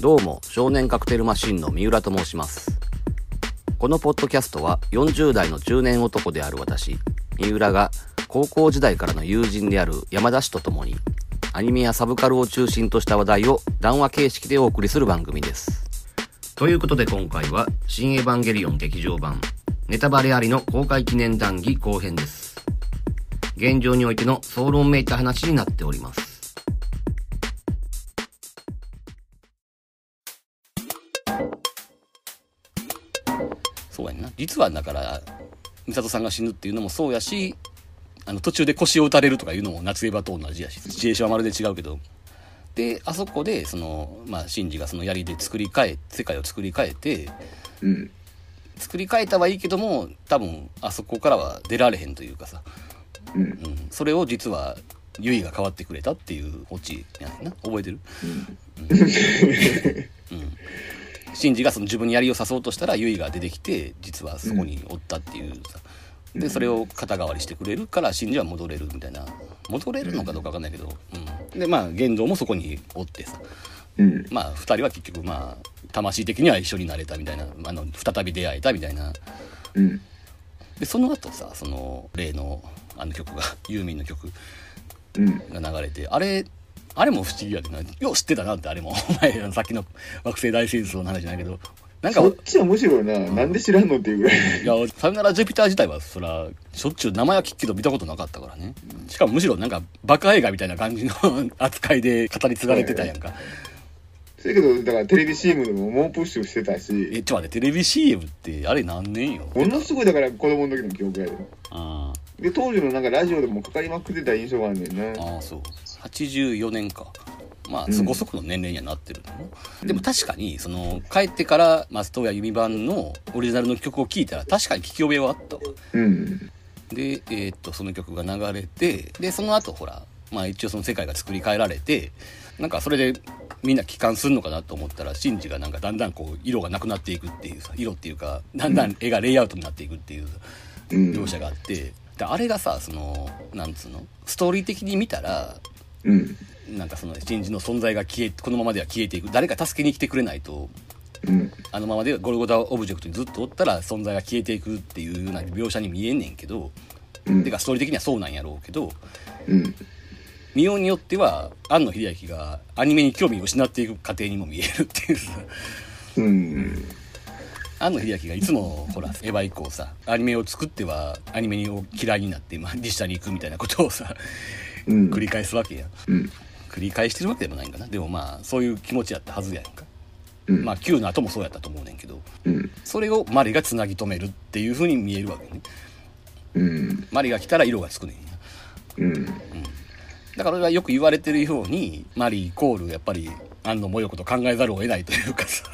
どうも少年カクテルマシンの三浦と申しますこのポッドキャストは40代の中年男である私三浦が高校時代からの友人である山田氏と共にアニメやサブカルを中心とした話題を談話形式でお送りする番組ですということで今回は新エヴァンゲリオン劇場版ネタバレありの公開記念談義後編です現状においての総論めいた話になっております実はだから美里さんが死ぬっていうのもそうやしあの途中で腰を打たれるとかいうのも夏エヴァと同じやしシチュエーションはまるで違うけど。であそこでそのまあシンジがその槍で作り変え世界を作り変えてうん。作り変えたはいいけども多分あそこからは出られへんというかさ、うん。うん、それを実はユイが変わってくれたっていうオチやねんな。覚えてる？うん シンジがその自分に槍を刺そうとしたらユイが出てきて実はそこにおったっていうさ、でそれを肩代わりしてくれるからシンジは戻れるみたいな。戻れるのかどうかわかんないけど、うん、でまあ言動もそこにおってさ。うん。まあ2人は結局まあ魂的には一緒になれたみたいな。あの再び出会えたみたいな。うん。でその後さその例のあの曲がユーミンの曲うん。が流れてあれあれも不思議やでな。よう知ってたなってあれも。お前あのさっきの惑星大戦争の話じゃないけど。なんかそっちはむしろな、なんで知らんのっていう。ぐらい。いや「さよならジュピター」自体はそらしょっちゅう名前は聞くけど見たことなかったからね。しかもむしろなんかバカ映画みたいな感じの 扱いで語り継がれてたやんか。そやけど、だからテレビ CM でも猛プッシュしてたえし、ちょっと待ってテレビ CM ってあれ何年よ？ものすごいだから子供の時の記憶やで。あで、当時のなんかラジオでもかかりまくってた印象があるねんな。ああそう84年か。まあそこそこの年齢にはなってるの、でも確かにその帰ってから松任谷由実版のオリジナルの曲を聴いたら確かに聞き覚えはあったわ。うん。でえーっとその曲が流れてでその後ほらまあ一応その世界が作り変えられてなんかそれでみんな帰還するのかなと思ったらシンジがなんかだんだんこう色がなくなっていくっていうさ色っていうかだんだん絵がレイアウトになっていくっていううん。描写があって。であれがさそのなんつうの？ストーリー的に見たらうん。なんかそのシンジの存在が消えこのままでは消えていく誰か助けに来てくれないとうん。あのままでゴルゴダオブジェクトにずっとおったら存在が消えていくっていうような描写に見えんねんけど、うんてかストーリー的にはそうなんやろうけどうん。見ようによっては庵野秀明がアニメに興味を失っていく過程にも見えるっていうさうん。庵野秀明がいつもほらエヴァ以降さアニメを作ってはアニメを嫌いになって、まあ、実写に行くみたいなことをさうん。繰り返すわけやんうん。繰り返してるわけでもないんかなでもまあそういう気持ちやったはずやんかうん。まあ Q の後もそうやったと思うねんけどうん。それをマリがつなぎ止めるっていう風に見えるわけねうん。マリが来たら色がつくねんやうん。だから俺はよく言われてるようにマリイコールやっぱり庵野もよこと考えざるを得ないというかさ、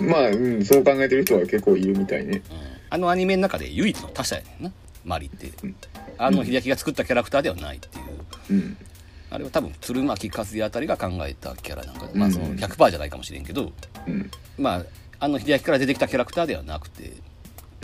まあ、うん、そう考えてる人は結構いるみたいね。あのアニメの中で唯一の他者やねんなマリって。うん。庵野秀明が作ったキャラクターではないっていう。うん。あれは多分鶴巻和也あたりが考えたキャラなんかでまあそのうん100%じゃないかもしれんけど。うん。まあ庵野秀明から出てきたキャラクターではなくて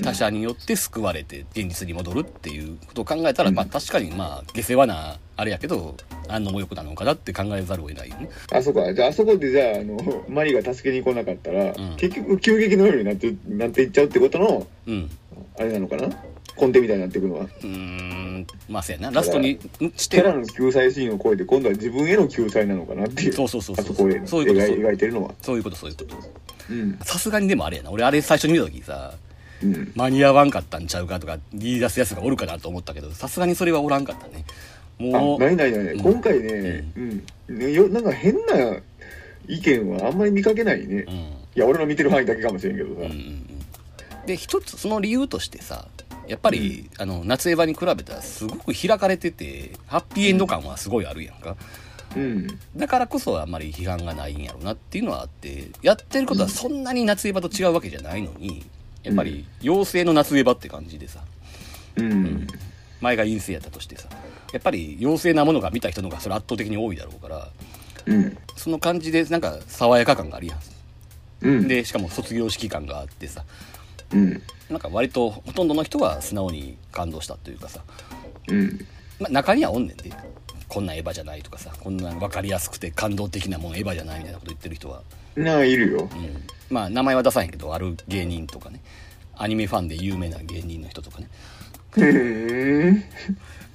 他者によって救われて現実に戻るっていうことを考えたら、うん。まあ確かにまあ下世話なあれやけど庵野もよこなのかなって考えざるを得ないよね。あそこは、じゃあ、あそこでじゃあ、あの、マリが助けに来なかったら、ん。結局急激のようになって、なっていっちゃうってことの、うん。あれなのかな？根底みたいになっていくのは。うーんまあそうやなラストにんしてキャラの救済シーンを超えて、今度は自分への救済なのかなっていう。そうそうそうそうあそこでそういうこと描い描いてるのは。そういうことそういうことうん。さすがにでもあれやな俺あれ最初に見た時さうん。間に合わんかったんちゃうかとか言い出すやつがおるかなと思ったけどさすがにそれはおらんかったねもあ、うないないない。うん今回ね、うん。ねよなんか変な意見はあんまり見かけないね。うんいや、俺の見てる範囲だけかもしれんけどさ。うんうんうんで一つその理由としてさやっぱり、あの夏エヴァに比べたらすごく開かれててハッピーエンド感はすごいあるやんか、うん。だからこそあんまり批判がないんやろうなっていうのはあってやってることはそんなに夏エヴァと違うわけじゃないのにやっぱり妖精の夏エヴァって感じでさ。うん。前が陰性やったとしてさ。やっぱり妖精なものが見た人の方がそれ圧倒的に多いだろうからうん。その感じでなんか爽やか感があるやん。うん。でしかも卒業式感があってさうん。なんか割とほとんどの人は素直に感動したというかさ、うん。まあ、中にはおんねんでこんなエヴァじゃないとかさ。こんな分かりやすくて感動的なもんエヴァじゃないみたいなこと言ってる人は、なあいるよ。うん、まあ名前は出さへんけどある芸人とかね。アニメファンで有名な芸人の人とかね。へ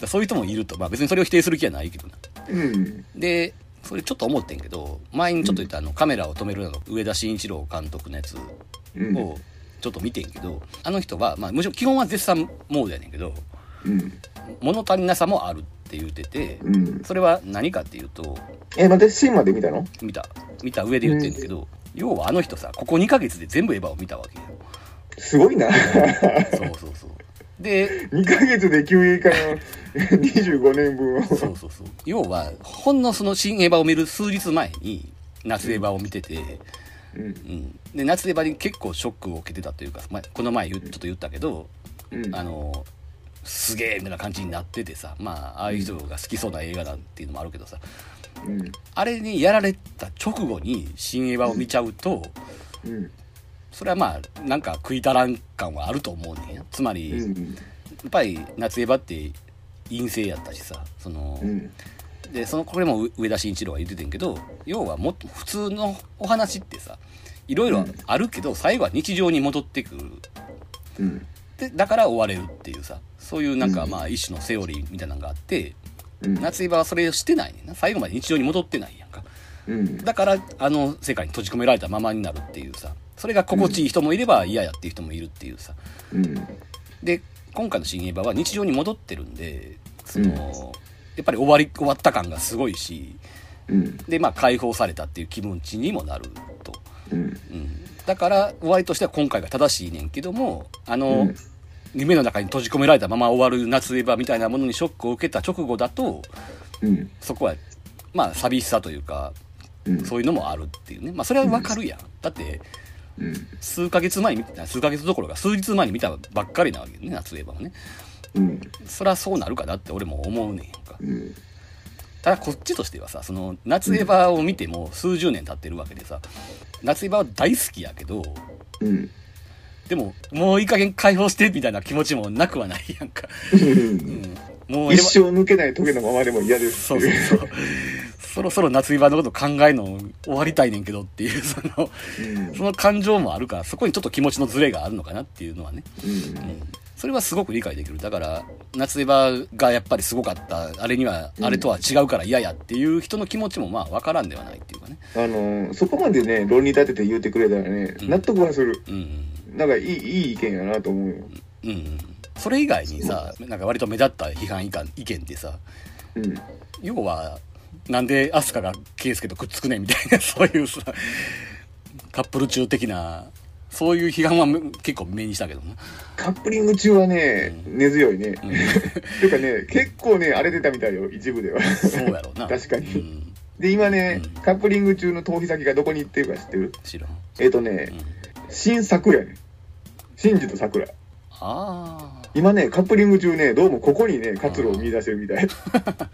えそういう人もいると、まあ、別にそれを否定する気はないけどな。うん。でそれちょっと思ってんけど前にちょっと言ったあの、カメラを止めるのが上田慎一郎監督のやつうん。をちょっと見てんけどあの人は、まあ、むしろ基本は絶賛モードやねんけどうん。物足りなさもあるって言っててうん。それは何かっていうとえ待ってシーンまで見たの？見た。見た上で言ってんだけど、要はあの人さここ2ヶ月で全部エヴァを見たわけよすごいな。そうそうそう。で2ヶ月で休映からの25年分を。そうそうそう。要はほんのその新エヴァを見る数日前に夏エヴァを見てて、うん。うん、で夏エヴァに結構ショックを受けてたというか、まあ、この前ちょっと言ったけど、うん。あのすげえみたいな感じになっててさまあああいう人が好きそうな映画なんていうのもあるけどさうん。あれにやられた直後に新エヴァを見ちゃうとうん。それはまあなんか食い足らん感はあると思うねつまり、やっうんぱり夏エヴァって陰性やったしさその、うんでそのこれも上田慎一郎が言っててんけど要はもっと普通のお話ってさいろいろあるけど最後は日常に戻ってくる。うん。でだから終われるっていうさそういうなんかうん。まあ一種のセオリーみたいなのがあってうん。夏エヴァはそれをしてないねんな。最後まで日常に戻ってないやんか。うん。だからあの世界に閉じ込められたままになるっていうさそれが心地いい人もいれば嫌やっていう人もいるっていうさ。うん。で今回の新エヴァは日常に戻ってるんでその、やっぱり終わり終わった感がすごいしうん。でまあ解放されたっていう気持ちにもなると、うん。うん、だから終わりとしては今回が正しいねんけどもあの、うん。夢の中に閉じ込められたまま終わる夏エヴァみたいなものにショックを受けた直後だとうん。そこはまあ寂しさというかうん。そういうのもあるっていうね。まあそれはわかるやん。だってうん。数ヶ月前に数ヶ月どころか数日前に見たばっかりなわけよね夏エヴァはねうん。そりゃそうなるかなって俺も思うねんか。うん。ただこっちとしてはさその夏エヴァを見ても数十年経ってるわけでさ夏エヴァは大好きやけどうん。でももういい加減解放してみたいな気持ちもなくはないやんか、うん。うん、もう一生抜けないトゲのままでも嫌ですそうそうそうそろそろ夏エヴァのこと考えるの終わりたいねんけどっていう そのうん。その感情もあるからそこにちょっと気持ちのズレがあるのかなっていうのはね。うん。うん。それはすごく理解できる。だから夏エヴァがやっぱりすごかった。あれにはあれとは違うから嫌やっていう人の気持ちもまあ分からんではないっていうかね。あのそこまでね論理立てて言ってくれたらねうん。納得はする。うん。なんかいいいい意見やなと思うよ。うんうん。それ以外にさなんか割と目立った批判意見意見ってさうん。要はなんでアスカがケイスケとくっつくねんみたいな そういうさカップル中的なそういう批判は結構目にしたけどな。カップリング中はね根強いね。うん。ていうかね結構ね荒れてたみたいよ一部では。そうやろうな。確かに。うん、で今ねうん。カップリング中の逃避先がどこに行ってるか知ってる？知らん、えっ、とねうん、新桜やね。真珠と桜。ああ今ねカップリング中ねどうもここにね活路を見出してるみたい。だか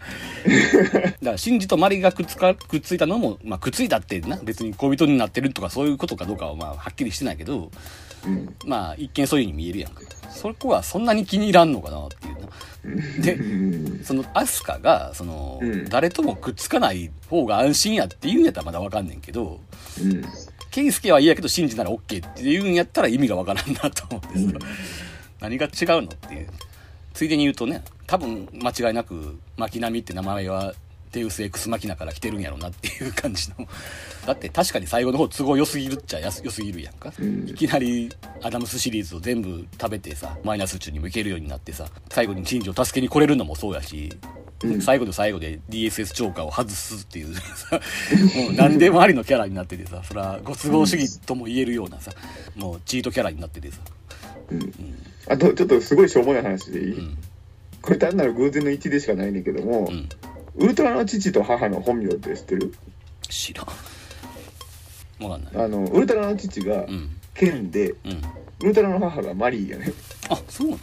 ら、シンジとマリがくっつか、くっついたのも、まあ、くっついたってな、別に恋人になってるとかそういうことかどうかは、まあ、はっきりしてないけど、うん。まあ、一見そういう風に見えるやんか。そこはそんなに気に入らんのかなっていうな。でうん。その、アスカが、その、うん。誰ともくっつかない方が安心やって言うんやったらまだわかんねんけど、うん。ケイスケは嫌やけど、シンジなら OK って言うんやったら意味がわからんなと思ってさ、何が違うのっていう。ついでに言うとね、多分間違いなく、マキナミって名前は、デウスエクスマキナから来てるんやろうなっていう感じの。だって確かに最後の方都合良すぎるっちゃ良すぎるやんか。うんいきなりアダムスシリーズを全部食べてさ、マイナス宇宙にも行けるようになってさ、最後にシンジを助けに来れるのもそうやし、うん最後の最後で DSS 超過を外すっていうさ、もう何でもありのキャラになっててさ、それはご都合主義とも言えるようなさ、もうチートキャラになっててさ、うんあとちょっとすごいしょうもない話でいい、うん、これ単なる偶然の一致でしかないねんけども、うん、ウルトラの父と母の本名って知ってる？知らん。わかんない。あのウルトラの父がうん、ケンで、うん。ウルトラの母がマリーやね、あ、そうなの？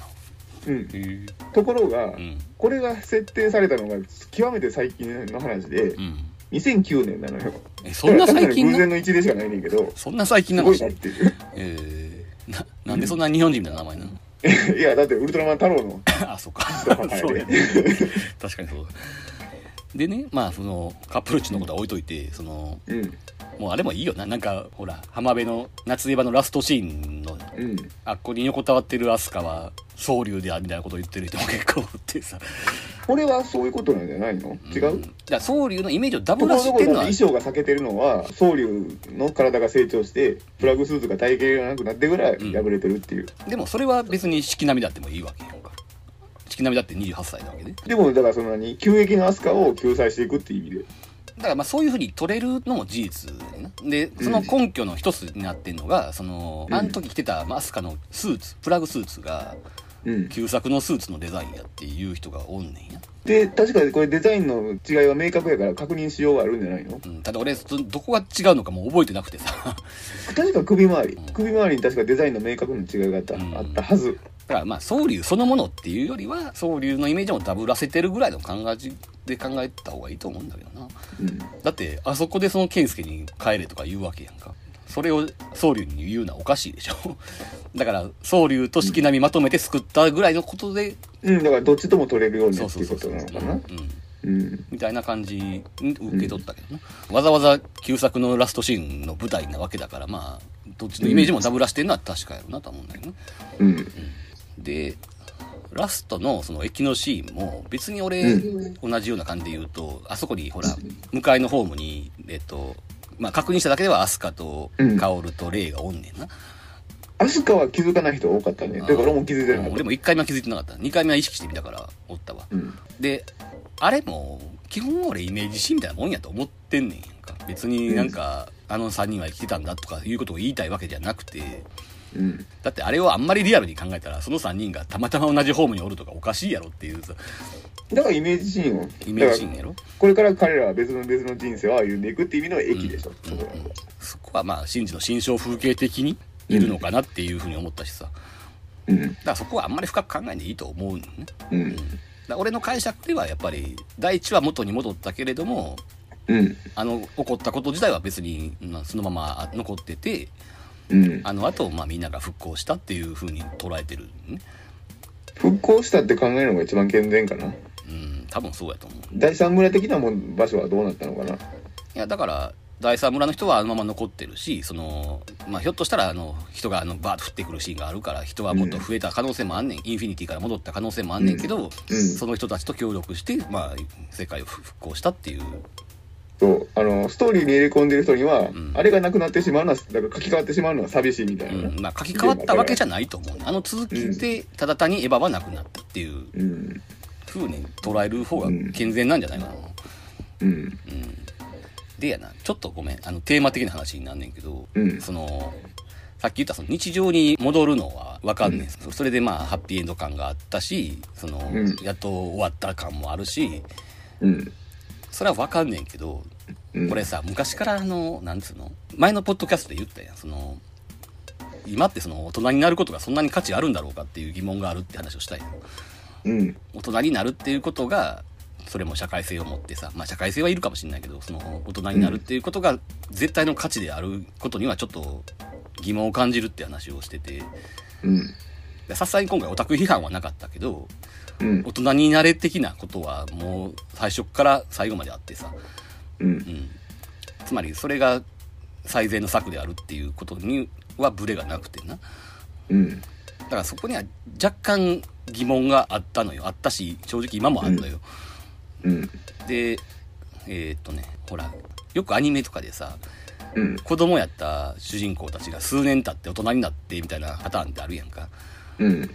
うん。ところが、うん、これが設定されたのが極めて最近の話でうん。2009年なのよ。え、そんな最近偶然の一致でしかないねんけどそんな最近なの？すごいなっていう。え。ー、な、なんでそんな日本人みたいな名前なの？いやだってウルトラマン太郎の あ、そうか。はいそうやね。確かにそうだ。でねまあそのカップルっちのことは置いといてそのうん。もうあれもいいよななんかほら浜辺の夏江場のラストシーンのうん。あっこに横たわってる飛鳥は総流であみたいなことを言ってる人も結構おってさこれはそういうことなんじゃないの？違う、ん。だから総流のイメージをダブらしてるのは。ろ衣装が避けてるのは総流の体が成長してプラグスーツが体型がなくなってぐらい破れてるっていう、でもそれは別に四季並みだってもいいわけやんか。四季並みだって28歳なわけで。でもだからその何急激なアスカを救済していくっていう意味で。だからまあそういうふうに取れるのも事実でその根拠の一つになってんのがその、うん。あの時着てたマスカのスーツプラグスーツがうん旧作のスーツのデザインやっていう人がおんねんや、で確かにこれデザインの違いは明確やから確認しようがあるんじゃないの？うん、ただ俺そどこが違うのかもう覚えてなくてさ。確か首周り。首周りに確かデザインの明確な違いがあった,、うん。あったはず。だからまあ総流そのものっていうよりは総流のイメージもダブらせてるぐらいの考えで考えた方がいいと思うんだけどな。うん。だってあそこでその健介に帰れとか言うわけやんかそれを総流に言うのはおかしいでしょ。だから総流と四季並みまとめて救ったぐらいのことで、うん、だからどっちとも取れるようにそうっていううこそそうそうとなのかなうん。うん。みたいな感じに受け取ったけどな、わざわざ旧作のラストシーンの舞台なわけだからまあどっちのイメージもダブらしてるのは確かやろうなと思うんだけどね。うん。でラストのその駅のシーンも別に俺、う同じような感じで言うとあそこにほら向かいのホームにえっとまあ確認しただけではアスカとうん。薫とレイがおんねんな、アスカは気づかない人多かったね。だから俺も気づいてなかった。俺も1回目は気づいてなかった。2回目は意識してみたからおったわ。うん。であれも基本俺イメージシーンみたいなもんやと思ってんねんやんか。別になんか、あの3人は生きてたんだとかいうことを言いたいわけじゃなくてうん。だってあれをあんまりリアルに考えたらその3人がたまたま同じホームにおるとかおかしいやろっていうさ。だからイメージシーンをイメージシーンやろ？これから彼らは別の別の人生を歩んでいくっていう意味の駅でしょ、うんうんそこはそこはまあ真珠の心象風景的にいるのかなっていうふうに思ったしさ。だうん。からそこはあんまり深く考えんでいいと思うんだよね。うん。だから俺の解釈ではやっぱり第一は元に戻ったけれどもうん。あの起こったこと自体は別にまあそのまま残っててうん。あの後まあみんなが復興したっていうふうに捉えてるね。復興したって考えるのが一番健全かな。うん多分そうやと思う。第三村的なもん場所はどうなったのかな。いやだから第三村の人はあのまま残ってるしその、まあ、ひょっとしたらあの人があのバーッと降ってくるシーンがあるから人はもっと増えた可能性もあんねん、インフィニティから戻った可能性もあんねんけど、うん。その人たちと協力して、まあ、世界を復興したっていうそうあのストーリーに入れ込んでる人には、ん。あれがなくなってしまうのはだから書き換わってしまうのは寂しいみたいな、うん。まあ、書き換わったわけじゃないと思う。ねあの続きでただ単にエヴァはなくなったっていう。うん。ふうに捉える方が健全なんじゃないかな、うん。でやな。ちょっとごめん。あのテーマ的な話になんねんけど、うん。そのさっき言ったその日常に戻るのはわかんねん、そそれでまあハッピーエンド感があったしその、うん。やっと終わった感もあるし。うんそれはわかんねんけどうん。これさ昔からあのなんつうの？前のポッドキャストで言ったやん。その今ってその大人になることがそんなに価値あるんだろうかっていう疑問があるって話をしたやん。うん。大人になるっていうことがそれも社会性を持ってさまあ社会性はいるかもしれないけどその大人になるっていうことが絶対の価値であることにはちょっと疑問を感じるって話をしてて。うん。でさすがに今回オタク批判はなかったけどうん。大人になれ的なことはもう最初から最後まであってさ、うん。うん、つまりそれが最善の策であるっていうことにはブレがなくてな。うん。だからそこには若干疑問があったのよ。あったし正直今もあるのよ、うん。でえーっとねほらよくアニメとかでさうん。子供やった主人公たちが数年経って大人になってみたいなパターンってあるやんか。うん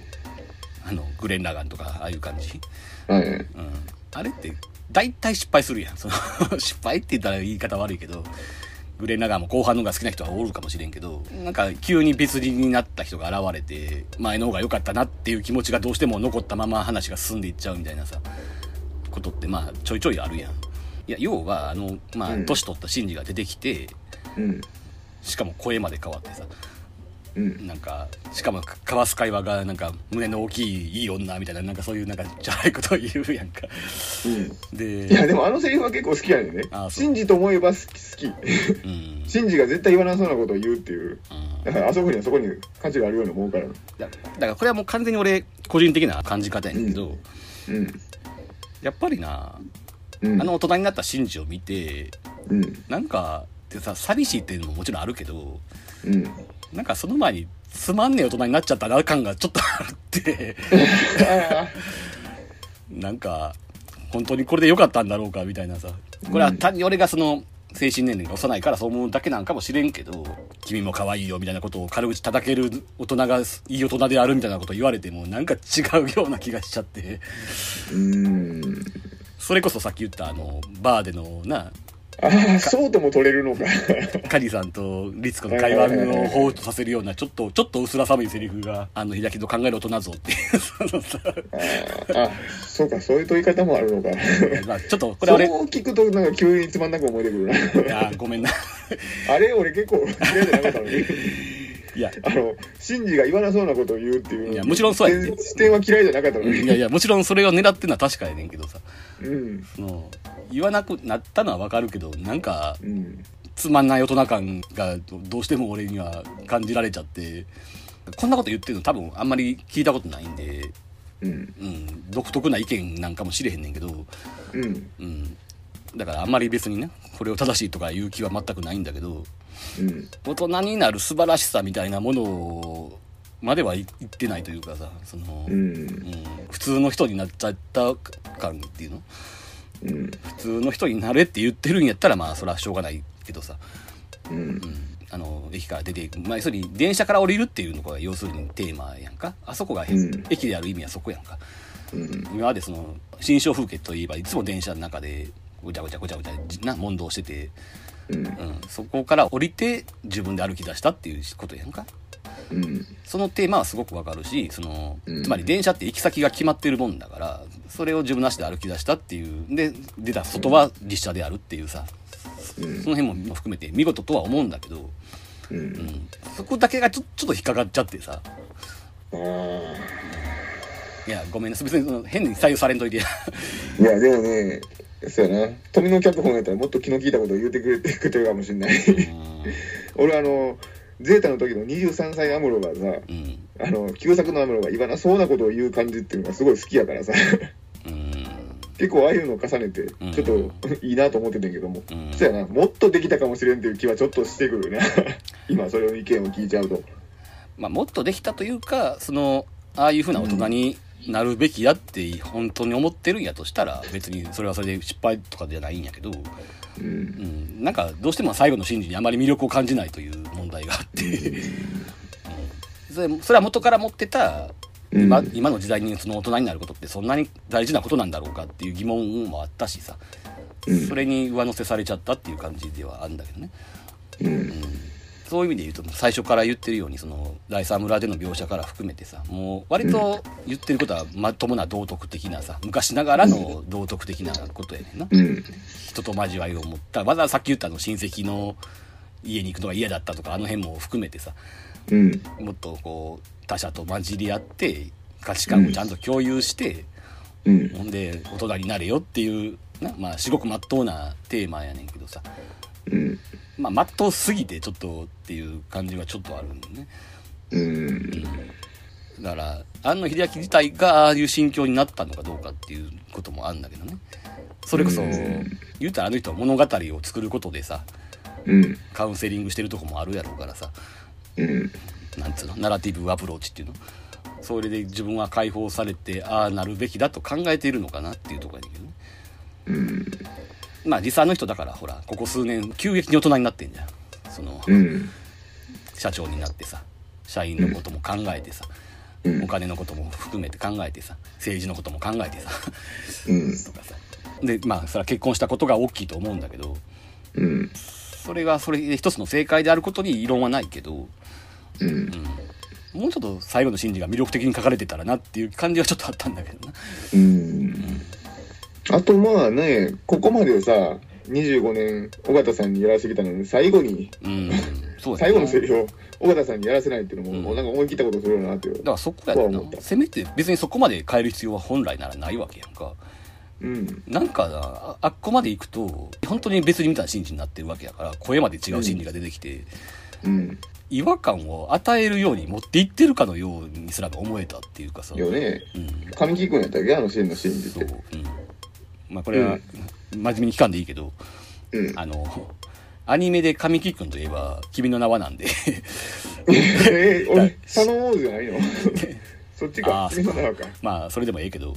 あのグレン・ラガンとかああいう感じ、はいうん、あれって大体失敗するやん。その 失敗って言ったら言い方悪いけどグレン・ラガンも後半の方が好きな人はおるかもしれんけどなんか急に別人になった人が現れて前の方が良かったなっていう気持ちがどうしても残ったまま話が進んでいっちゃうみたいなさことってまあちょいちょいあるやん。いや要はあのまあうん。年取ったシンジが出てきてうん。しかも声まで変わってさうん。なんかしかも交わす会話がなんか胸の大きいいい女みたいななんかそういうなんかじゃないことを言うやんか。うん。でいやでもあのセリフは結構好きやねんね。あそう。シンジと思えば好き。好き。うん。シンジが絶対言わなそうなことを言うっていう。うん。だからあそこにはそこに価値があるように思うから。だだからこれはもう完全に俺個人的な感じ方やねんけど、うん。やっぱりなうん。あの大人になったシンジを見てうん。なんかでさ寂しいっていうのももちろんあるけどうん。なんかその前につまんねえ大人になっちゃったな感がちょっとあって。あなんか本当にこれで良かったんだろうかみたいなさ。これは単に俺がその精神年齢が幼いからそう思うだけなんかもしれんけど君も可愛いよみたいなことを軽口叩ける大人がいい大人であるみたいなことを言われてもなんか違うような気がしちゃって。うん。それこそさっき言ったあのバーでのなああ、そうとも取れるのか。カリさんとリツコの会話を彷彿とさせるようなちょっとちょっと薄ら寒いセリフがあの開きと考える大人像っていうああ、そうか、そういう問い方もあるのか。まあちょっとこれ俺そう聞くと、なんか急につまんなく思えてくるな。いやごめんなあれ、俺結構嫌いじゃなかったのに。いやあの、シンジが言わなそうなことを言うっていう。いやもちろんそうやね視点は嫌いじゃなかったのに。いやいやもちろんそれを狙ってるのは確かやねんけどさうん。その言わなくなったのはわかるけどなんかうん。つまんない大人感がどうしても俺には感じられちゃってこんなこと言ってるの多分あんまり聞いたことないんで、うん。うん、独特な意見なんかもしれへんねんけど、うん。うん、だからあんまり別にねこれを正しいとかいう気は全くないんだけどうん。大人になる素晴らしさみたいなものまでは言ってないというかさその、ううんん。普通の人になっちゃった感っていうの？うん。普通の人になれって言ってるんやったらまあそれはしょうがないけどさ、うんう。ん、あの駅から出ていく、まあ、要するに電車から降りるっていうのが要するにテーマやんか？あそこが、うん駅である意味はそこやんかうん。今までその新象風景といえばいつも電車の中でごちゃごちゃごちゃごちゃな問答してて、うん。うん、そこから降りて自分で歩き出したっていうことやんかうん。そのテーマはすごくわかるしそのうんつまり電車って行き先が決まってるもんだからそれを自分なしで歩き出したっていうで出た外は実車であるっていうさうんその辺も含めて見事とは思うんだけど、う。うんん、そこだけがちょちょっと引っかかっちゃってさ。いやごめんなさい別にその変に採用されんといて。いや、でもね、そうやな。富の脚本やったらもっと気の利いたことを言うてくれてくれてるかもしれない。うん。俺あの、ゼータの時の23歳アムロがさ、うん。あの、旧作のアムロが言わなそうなことを言う感じっていうのがすごい好きやからさ、うん。結構ああいうのを重ねて、うん。ちょっといいなと思ってたけども、うん。そうやな、もっとできたかもしれんっていう気はちょっとしてくるね。今それの意見を聞いちゃうと。まあ、もっとできたというかそのああいうふうな大人になるべきやって本当に思ってるんやとしたら別にそれはそれで失敗とかじゃないんやけど、う。うんん、なんかどうしても最後の真理にあまり魅力を感じないという問題があって、うんそれそれは元から持ってた今,、うん今の時代にその大人になることってそんなに大事なことなんだろうかっていう疑問もあったしさ、うんそれに上乗せされちゃったっていう感じではあるんだけどね。うん。そういう意味で言うと最初から言ってるようにその第三村での描写から含めてさもう割と言ってることはまともな道徳的なさ昔ながらの道徳的なことやねんな、うん。人と交わりを持ったわざわざさっき言ったあの親戚の家に行くのが嫌だったとかあの辺も含めてさうん。もっとこう他者と混じり合って価値観をちゃんと共有して、うん。ほんで大人になれよっていうなまあ至極まっとうなテーマやねんけどさうん。まあまっとうすぎてちょっとっていう感じはちょっとあるんだよねうん。だから庵野秀明自体がああいう心境になったのかどうかっていうこともあるんだけどねそれこそうん言うたらあの人は物語を作ることでさうん。カウンセリングしてるとこもあるやろうからさうん。なんつうの？ナラティブアプローチっていうの？それで自分は解放されてああなるべきだと考えているのかなっていうところやねんけどねうん。まあ実際あの人だからほらここ数年急激に大人になってんじゃんそのうん。社長になってさ社員のことも考えてさ、うんお金のことも含めて考えてさ政治のことも考えてさうん。とかさでまあそれは結婚したことが大きいと思うんだけどうん。それがそれで一つの正解であることに異論はないけど、うん。うん、もうちょっと最後の真理が魅力的に書かれてたらなっていう感じはちょっとあったんだけどなうん。あとまあね、ここまでさ、25年、尾形さんにやらせてきたのに、最後に、うん。そうや最な。後のセリフを尾形さんにやらせないっていうのも、うん。なんか思い切ったことするよなっていうだ。からそこやでな。せめて別にそこまで変える必要は本来ならないわけやんか。うん。なんかなああっこまで行くと本当に別にみたいな真理になってるわけやから声まで違う真理が出てきて、うん。違和感を与えるように持っていってるかのようにすら思えたっていうかさ。よね。うん。神木君やったっけ？あのシーンのシーンそう。うん、まあこれは、うん真面目に聞かんでいいけど、うん。あの、アニメで神木君といえば、君の名はなんで、えー、俺、佐野王じゃないの？そっちあか。ー君の名はか。まあ、それでもええけど、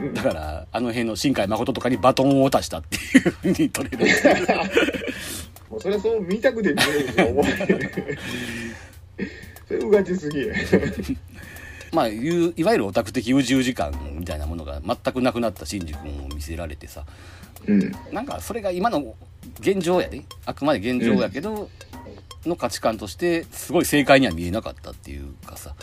うんだから、あの辺の新海誠とかにバトンを渡したっていうふうに取れる。もうそれはそう見たくて見えると思う。それうがちすぎや。まあ、いういわゆるオタク的宇宙時間みたいなものが全くなくなったシンジ君を見せられてさ、うん。なんかそれが今の現状やで、あくまで現状やけど、の価値観として、すごい正解には見えなかったっていうかさ、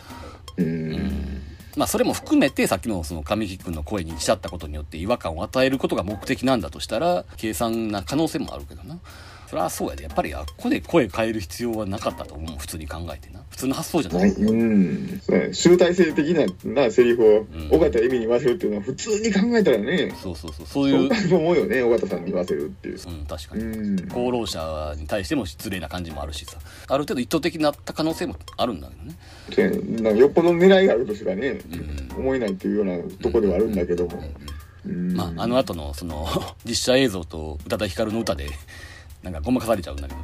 うん。まあそれも含めてさっきのその神木君の声にしちゃったことによって違和感を与えることが目的なんだとしたら計算な可能性もあるけどなそれはそうやで。やっぱりあっこで声変える必要はなかったと思う。普通に考えてな。普通の発想じゃなない。い、うん。そうやね。集大成的ななセリフをん。尾形恵美に言わせるっていうのは普通に考えたらね、そうそうそう。そうそいうう思うよね、尾形さんに言わせるっていう。うん確かうにん。功労者に対しても失礼な感じもあるしさ。ある程度意図的になった可能性もあるんだけどね。なんかよっぽど狙いがあるとしかね、ん。思えないっていうようなとこではあるんだけども。うん。まああの後のその 実写映像と宇多田ヒカルの歌でなんかごまかされちゃうんだけど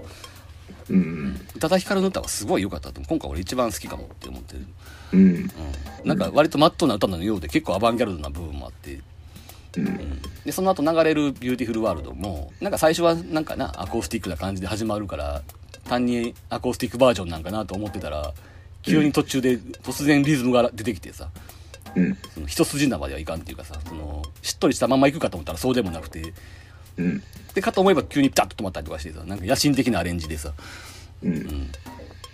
うん。宇多田ヒカルの歌はすごい良かったと今回俺一番好きかもって思ってるうん。うんなんか割とマットな歌のようで結構アバンギャルドな部分もあって、うん。でその後流れる「Beautiful World もなんか最初はなんかなアコースティックな感じで始まるから単にアコースティックバージョンなんかなと思ってたら急に途中で突然リズムが出てきてさ、うん。その一筋縄ではいかんっていうかさそのしっとりしたまま行くかと思ったらそうでもなくてうん。でかと思えば急にピタッと止まったりとかしてさなんか野心的なアレンジでさうん。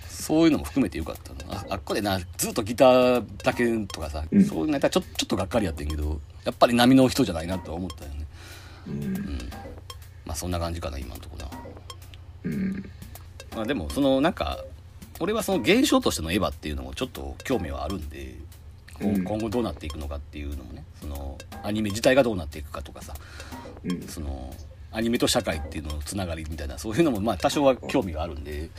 そういうのも含めてよかったなああっこでなずっとギターだけとかさ、うんそういうのやったらちょちょっとがっかりやってんけどやっぱり並の人じゃないなとは思ったよねうん。まあそんな感じかな今のところなうん。まあでもそのなんか俺はその現象としてのエヴァっていうのもちょっと興味はあるんで、今後どうなっていくのかっていうのもねそのアニメ自体がどうなっていくかとかさうん。そのアニメと社会っていうののつながりみたいなそういうのもまあ多少は興味があるんで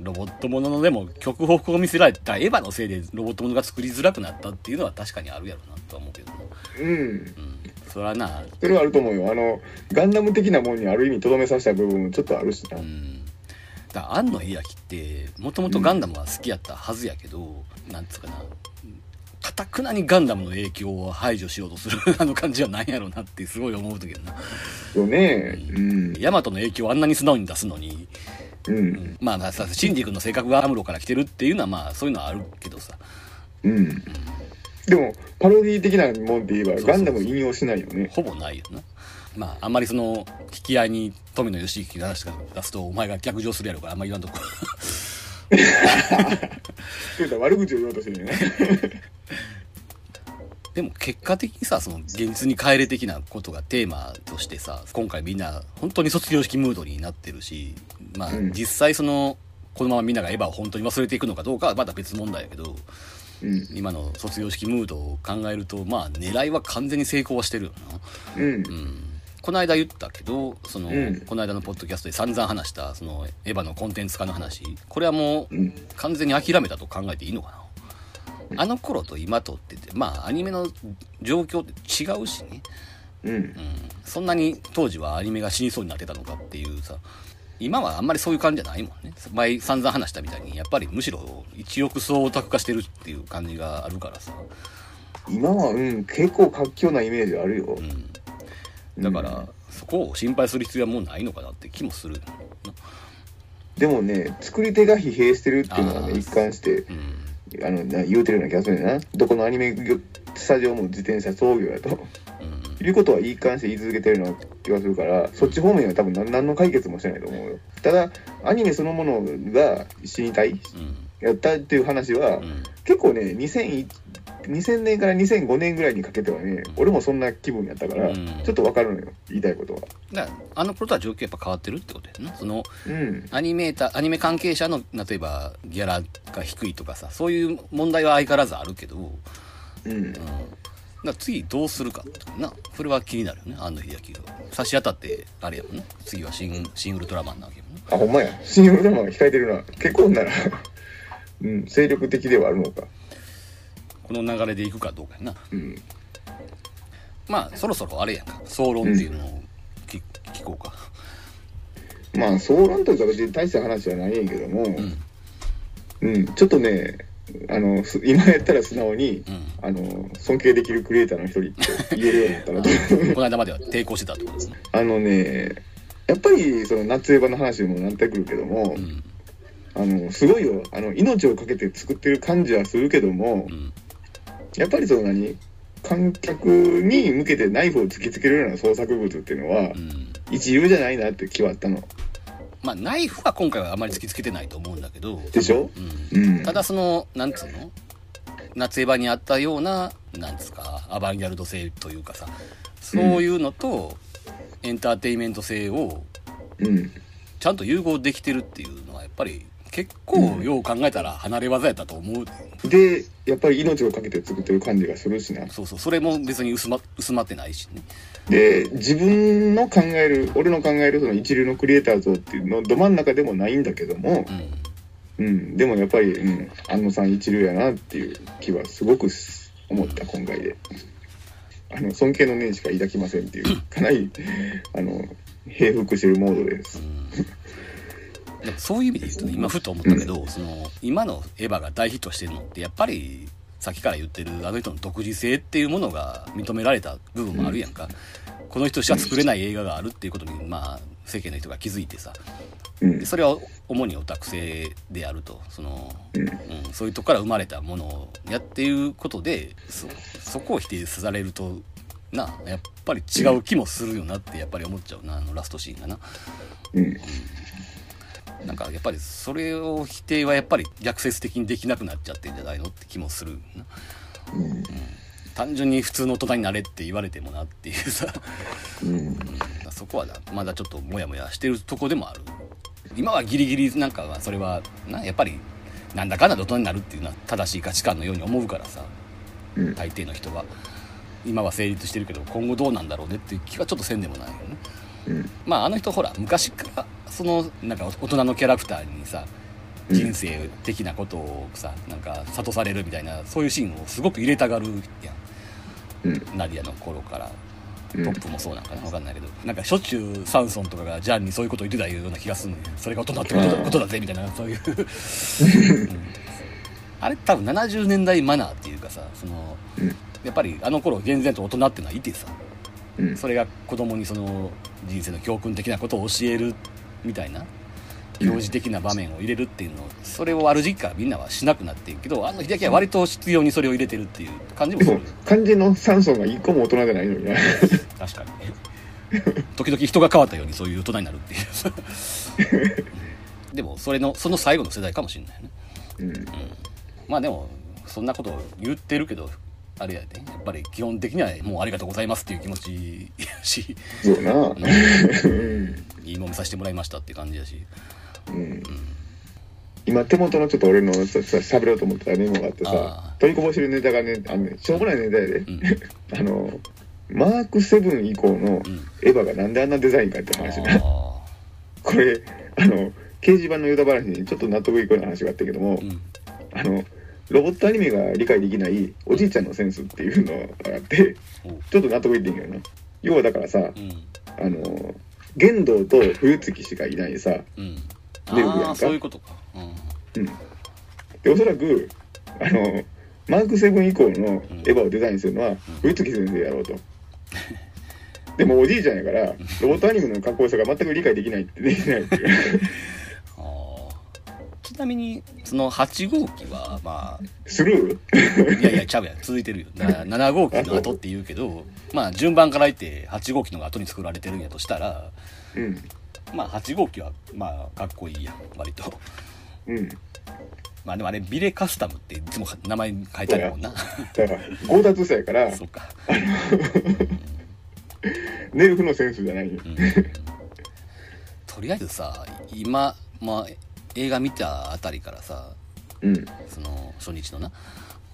ロボットもののでも極北を見せられたエヴァのせいでロボットものが作りづらくなったっていうのは確かにあるやろなとは思うけどなうん。うんそれはなそれはあると思うよ。あの、ガンダム的なもんにある意味とどめさせた部分もちょっとあるしな。うんだから庵野秀明ってもともとガンダムは好きやったはずやけど、なんつうかなかたくなにガンダムの影響を排除しようとする あの感じはないやろうなってすごい思う時やなよね。うん。ヤマトの影響をあんなに素直に出すのに、うん。まあまあさシンジ君の性格がアムロから来てるっていうのはまあそういうのはあるけどさうん。でも、パロディ的なもんって言えば、そうそうガンダム引用しないよね。ほぼないよなまああんまりその引き合いに富野義行が出す出すとお前が逆上するやろからあんまり言わんとこ 悪口を言おうとしてるよね。でも結果的にさその現実に帰れ的なことがテーマとしてさ今回みんな本当に卒業式ムードになってるしまあうん実際そのこのままみんながエヴァを本当に忘れていくのかどうかはまた別問題やけどうん。今の卒業式ムードを考えるとまあ狙いは完全に成功はしてるよな。うん。うんこの間言ったけどその、うんこの間のポッドキャストで散々話したそのエヴァのコンテンツ化の話これはもううん。完全に諦めたと考えていいのかなあの頃と今とっててまあアニメの状況って違うしね、うん。う。ん、そんなに当時はアニメが死にそうになってたのかっていうさ今はあんまりそういう感じじゃないもんね。前散々話したみたいにやっぱりむしろ一億総オタク化してるっていう感じがあるからさ、今は、うん、結構活況なイメージあるよ。う。ん、だから、そこを心配する必要はもうないのかなって気もするでもね、作り手が疲弊してるっていうのがね、一貫して、うんあの、な言うてるような気がするんだな。どこのアニメスタジオも自転車操業やと。うんいうことは一貫して言い続けてるような気がするから、そっち方面は多分何何の解決もしてないと思うよ。ただ、アニメそのものが死にたい、うんやったっていう話は、うん結構ね、2001 2000年から2005年ぐらいにかけてはね、俺もそんな気分やったから、うんちょっとわかるのよ、言いたいことは。だからあの頃とは状況やっぱ変わってるってことやなそのうん。アニメーターアニメ関係者の例えばギャラが低いとかさそういう問題は相変わらずあるけど、うん、うん。だ次どうするかってなそれは気になるよね安野秀明が差し当たってあれやもんね次は新新ウルトラマンなわけやもんねあ、ほんまや。新ウルトラマンが控えてるな。結構なら、うん、精力的ではあるのか。この流れでいくかどうかやな。うん。まあそろそろあれやんか。総論っていうのを聞聞こうか。まあ総論というか別に大した話じゃないんやけども、うん。うん、ちょっとね、あの、す今やったら素直に、うん。あの、尊敬できるクリエイターの一人って言えるようになったなと。この間までは抵抗してたってことですね。あのね、やっぱりその夏エヴァの話にもなってくるけども、うん。あの、すごいよ。あの、命をかけて作ってる感じはするけどもう、んやっぱりその何観客に向けてナイフを突きつけるような創作物っていうのはう、ん。一流じゃないなって気はあったの。まあナイフは今回はあまり突きつけてないと思うんだけど。でしょ？うん。うん。ただそのなんつうの？夏エヴァにあったようななんですかアバンギャルド性というかさそういうのとエンターテインメント性をうん。ちゃんと融合できてるっていうのはやっぱり結構よう考えたら離れ技やったと思う、で、やっぱり命をかけて作ってる感じがするしな。そうそう。それも別に薄ま薄まってないしね。で、自分の考える、俺の考えるその一流のクリエイター像っていうのど真ん中でもないんだけども、うん。うん、でもやっぱり、うん、安野さん一流やなっていう気はすごく思った、今回で。あの、尊敬の念しか抱きませんっていう、かなり、あの、平服してるモードです。でもそういう意味で言うとね今ふと思ったけど、その今のエヴァが大ヒットしてるのってやっぱりさっきから言ってるあの人の独自性っていうものが認められた部分もあるやんか、この人しか作れない映画があるっていうことにまあ世間の人が気づいてさ。うん。で、それは主にオタク性であると。その、うん、うん、そういうとこから生まれたものをやっていうことでそそこを否定されるとなやっぱり違う気もするよなってやっぱり思っちゃうなあのラストシーンがな。うん、なんかやっぱりそれを否定はやっぱり逆説的にできなくなっちゃってんじゃないのって気もする。な、うん、単純に普通の大人になれって言われてもなっていうさ。うん、そこはなまだちょっとモヤモヤしてるとこでもある。今はギリギリなんかはそれはなやっぱりなんだかんだで大人になるっていうのは正しい価値観のように思うからさ。うん、大抵の人は。今は成立してるけど今後どうなんだろうねっていう気はちょっとせんでもないよね。うん、まああの人ほら昔からそのなんか大人のキャラクターにさうん。人生的なことをさなんか諭されるみたいなそういうシーンをすごく入れたがるやうん、んナディアの頃から。うん。トップもそうなんかな分かんないけど。なんかしょっちゅうサンソンとかがジャンにそういうことを言ってたような気がするのよ。それが大人ってことだうん。ことだぜみたいな そういう、うん。あれ多分70年代マナーっていうかさそのうん、やっぱりあの頃厳然と大人っていうのはいてさ。うん、それが子供にその人生の教訓的なことを教えるみたいな行事的な場面を入れるっていうのをそれをある時期からみんなはしなくなってんけどあの秀明は割と必要にそれを入れてるっていう。感じもですもる肝心のサンソンが一個も大人じゃないのにな。確かにね。時々人が変わったようにそういう大人になるっていう。でもそれのその最後の世代かもしれないね。うん。まあでもそんなことを言ってるけどあれやで。やっぱり基本的にはもうありがとうございますっていう気持ちやし。そうな。うん。いいもん見させてもらいましたって感じやし。うん。今手元のちょっと俺のささ喋ろうと思ったメモがあってあさ取りこぼしてるネタがねあのねしょうもないネタやで、うん。あのマーク7以降のうん。エヴァがなんであんなデザインかって話ねあこれあの掲示板のヨタ話にちょっと納得いくような話があったけども、あのロボットアニメが理解できないおじいちゃんのセンスっていうのがあってちょっと納得いってんけどな要はだからさうん。あの玄道と冬月しかいないさうん。やんか。ああそういうことか。うん。うん。でおそらくあのマーク7以降のエヴァをデザインするのは冬月先生やろうと。でもおじいちゃんやからロボットアニメのかっこよさが全く理解できないってできないっていう ちなみにその8号機はまスルあいやいやちゃうやん。続いてるよ。な7号機の後って言うけどまあ順番から言って8号機のが後に作られてるんやとしたらーうん。まあ8号機はまあかっこいいやん。割と。うん。まあでもあれビレカスタムっていつも名前書いてあるもんな。だから強奪者やから そっか。ネルフのセンスじゃないよ。うん。とりあえずさ今まあ映画見たあたりからさうん。その初日のな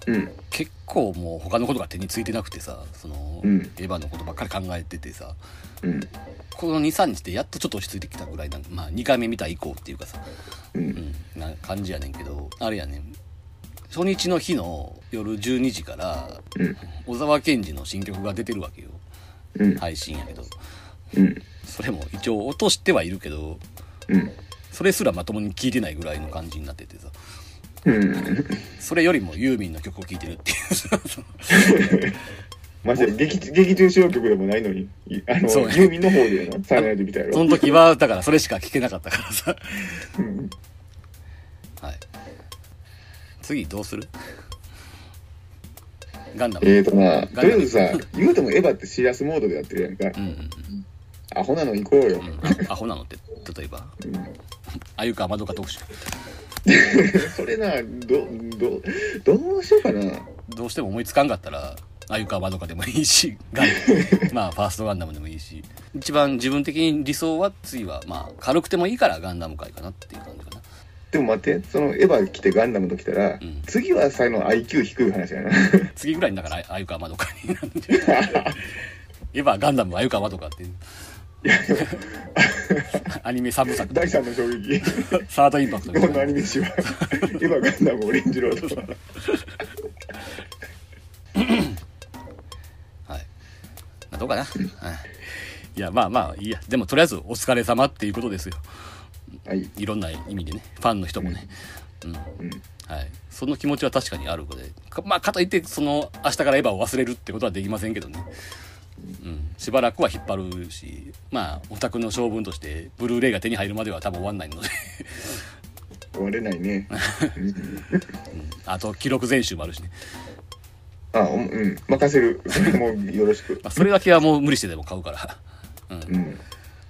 うん。結構もう他のことが手についてなくてさその、うん。エヴァのことばっかり考えててさうん。この23日でやっとちょっと落ち着いてきたぐらいなまあ2回目見た以降っていうかさ、ううんん、な感じやねんけどあれやねん。初日の日の夜12時からうん。小沢健二の新曲が出てるわけよ。うん。配信やけど。うん。それも一応落としてはいるけどうん。それすらまともに聴いてないぐらいの感じになっててさうん。それよりもユーミンの曲を聴いてるっていう まして劇劇中主要曲でもないのに、いあの、そうねユーミンの方でな、サイナイトみたいやろ。その時はだからそれしか聴けなかったからさうんはい次どうするガンダム、えーとまあ、ガンダムとりあえずさ、言うてもエヴァってシリアスモードでやってるやんか。うんうんうんアホなの行こうよ。うん。あアホなのって例えば？うん。あゆかまどか特集。それな、ど、ど、どうしようかな。どうしても思いつかんかったらあゆかまどかでもいいしガン まあファーストガンダムでもいいし。一番自分的に理想は次はまあ軽くてもいいからガンダム界かなっていう感じかな。でも待って、そのエヴァ来てガンダムと来たら、うん。次はさ、の IQ 低い話やな。次ぐらいにだからああゆかまどかになるんじゃない？エヴァガンダムあゆかまどかっていう アニメ3部作第3の衝撃。サードインパクト日本のアニメ史は、エヴァガンダムオレンジロード。はい。まあどうかな。はい。いや、まあまあ、いいや。でも、とりあえず、お疲れ様っていうことですよ。はい。いろんな意味でね。ファンの人もね。うん。うん。はい。その気持ちは確かにあるので。かまあ、かといって、その、明日からエヴァを忘れるってことはできませんけどね。うん。しばらくは引っ張るし、まあ、オタクの性分として、ブルーレイが手に入るまでは多分終わんないので。終われないね。あと、記録全集もあるしね。あ、うん、任せる。もうよろしく。まあ、それだけはもう無理してでも買うから。うん。うん。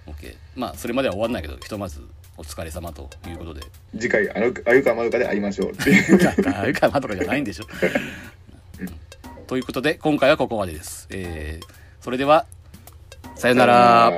OK。まあ、それまでは終わんないけど、ひとまず、お疲れ様ということで。次回、あの、あゆかまどかで会いましょうっていう。あれかなとかじゃないんでしょ。ということで、今回はここまでです。えー、それでは、さよなら。